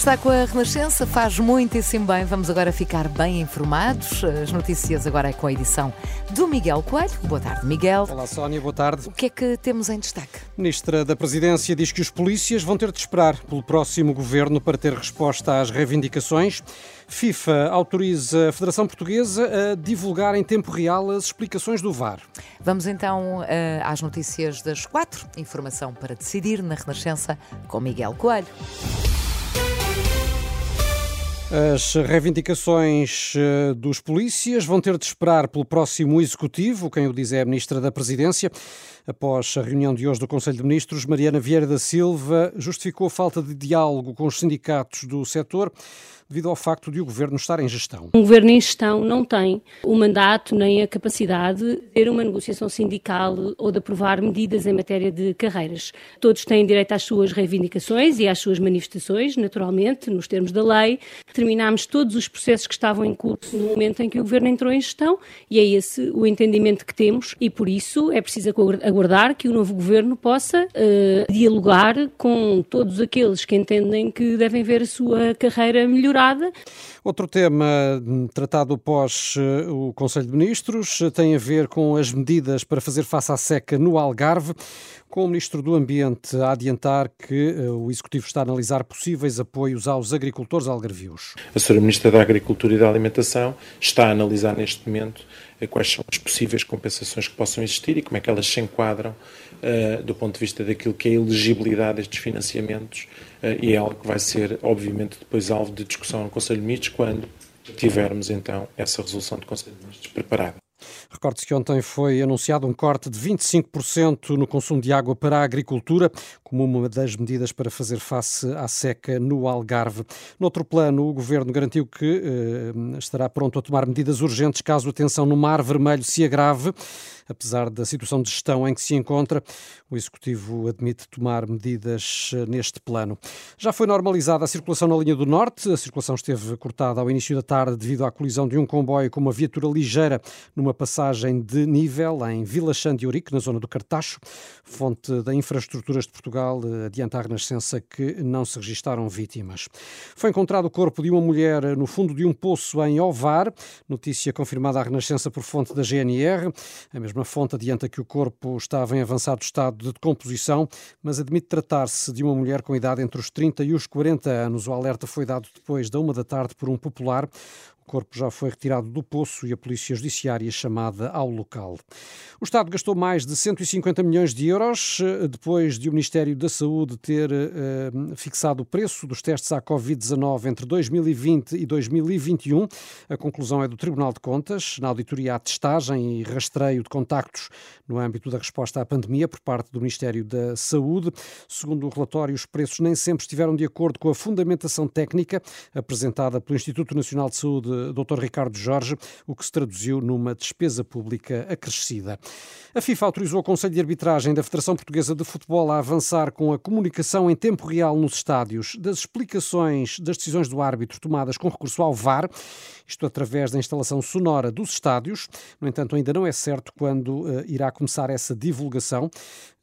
Está com a Renascença, faz muitíssimo bem. Vamos agora ficar bem informados. As notícias agora é com a edição do Miguel Coelho. Boa tarde, Miguel. Olá, Sónia, boa tarde. O que é que temos em destaque? Ministra da Presidência diz que os polícias vão ter de esperar pelo próximo governo para ter resposta às reivindicações. FIFA autoriza a Federação Portuguesa a divulgar em tempo real as explicações do VAR. Vamos então eh, às notícias das quatro. Informação para decidir na Renascença com Miguel Coelho. As reivindicações eh, dos polícias vão ter de esperar pelo próximo executivo, quem o diz é a Ministra da Presidência. Após a reunião de hoje do Conselho de Ministros, Mariana Vieira da Silva justificou a falta de diálogo com os sindicatos do setor devido ao facto de o governo estar em gestão. Um governo em gestão não tem o mandato nem a capacidade de ter uma negociação sindical ou de aprovar medidas em matéria de carreiras. Todos têm direito às suas reivindicações e às suas manifestações, naturalmente, nos termos da lei. Terminámos todos os processos que estavam em curso no momento em que o governo entrou em gestão e é esse o entendimento que temos e por isso é preciso aguardar que o novo governo possa uh, dialogar com todos aqueles que entendem que devem ver a sua carreira melhorar Outro tema tratado após eh, o Conselho de Ministros tem a ver com as medidas para fazer face à seca no Algarve, com o Ministro do Ambiente a adiantar que eh, o Executivo está a analisar possíveis apoios aos agricultores algarvios. A Sra. Ministra da Agricultura e da Alimentação está a analisar neste momento quais são as possíveis compensações que possam existir e como é que elas se enquadram uh, do ponto de vista daquilo que é a elegibilidade destes financiamentos uh, e é algo que vai ser, obviamente, depois alvo de discussão no Conselho de Ministros quando tivermos então essa resolução do Conselho de Ministros preparada. Recorde-se que ontem foi anunciado um corte de 25% no consumo de água para a agricultura, como uma das medidas para fazer face à seca no Algarve. No outro plano, o governo garantiu que eh, estará pronto a tomar medidas urgentes caso a tensão no Mar Vermelho se agrave. Apesar da situação de gestão em que se encontra, o Executivo admite tomar medidas eh, neste plano. Já foi normalizada a circulação na linha do Norte. A circulação esteve cortada ao início da tarde devido à colisão de um comboio com uma viatura ligeira numa passagem de nível em Vila de Ourique, na zona do Cartacho. Fonte da Infraestruturas de Portugal eh, adianta à Renascença que não se registaram vítimas. Foi encontrado o corpo de uma mulher no fundo de um poço em Ovar, notícia confirmada à Renascença por fonte da GNR. A mesma mesma fonte adianta que o corpo estava em avançado estado de decomposição, mas admite tratar-se de uma mulher com idade entre os 30 e os 40 anos. O alerta foi dado depois da uma da tarde por um popular corpo já foi retirado do poço e a Polícia Judiciária chamada ao local. O Estado gastou mais de 150 milhões de euros eh, depois de o Ministério da Saúde ter uh, fixado o preço dos testes à Covid-19 entre 2020 e 2021. A conclusão é do Tribunal de Contas, na auditoria à testagem e rastreio de contactos no âmbito da resposta à pandemia por parte do Ministério da Saúde. Segundo o relatório, os preços nem sempre estiveram de acordo com a fundamentação técnica apresentada pelo Instituto Nacional de Saúde Dr. Ricardo Jorge, o que se traduziu numa despesa pública acrescida. A FIFA autorizou o Conselho de Arbitragem da Federação Portuguesa de Futebol a avançar com a comunicação em tempo real nos estádios das explicações das decisões do árbitro tomadas com recurso ao VAR, isto através da instalação sonora dos estádios. No entanto, ainda não é certo quando uh, irá começar essa divulgação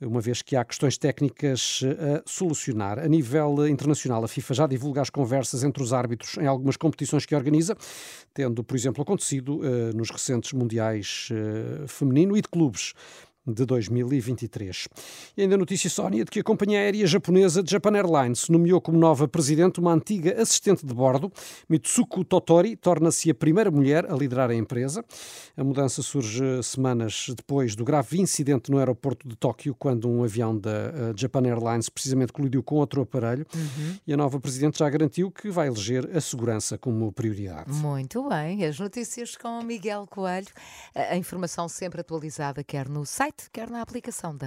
uma vez que há questões técnicas eh, a solucionar. A nível internacional, a FIFA já divulga as conversas entre os árbitros em algumas competições que organiza, tendo, por exemplo, acontecido eh, nos recentes Mundiais eh, feminino e de clubes de 2023. E ainda notícia, Sónia, de que a companhia aérea japonesa Japan Airlines nomeou como nova presidente uma antiga assistente de bordo. Mitsuko Totori torna-se a primeira mulher a liderar a empresa. A mudança surge semanas depois do grave incidente no aeroporto de Tóquio, quando um avião da eh, Japan Airlines precisamente colidiu com outro aparelho. Uhum. E a nova presidente já garantiu que vai eleger a segurança como prioridade. Muito bem. As notícias com Miguel Coelho. A informação sempre atualizada, quer no site quer na aplicação da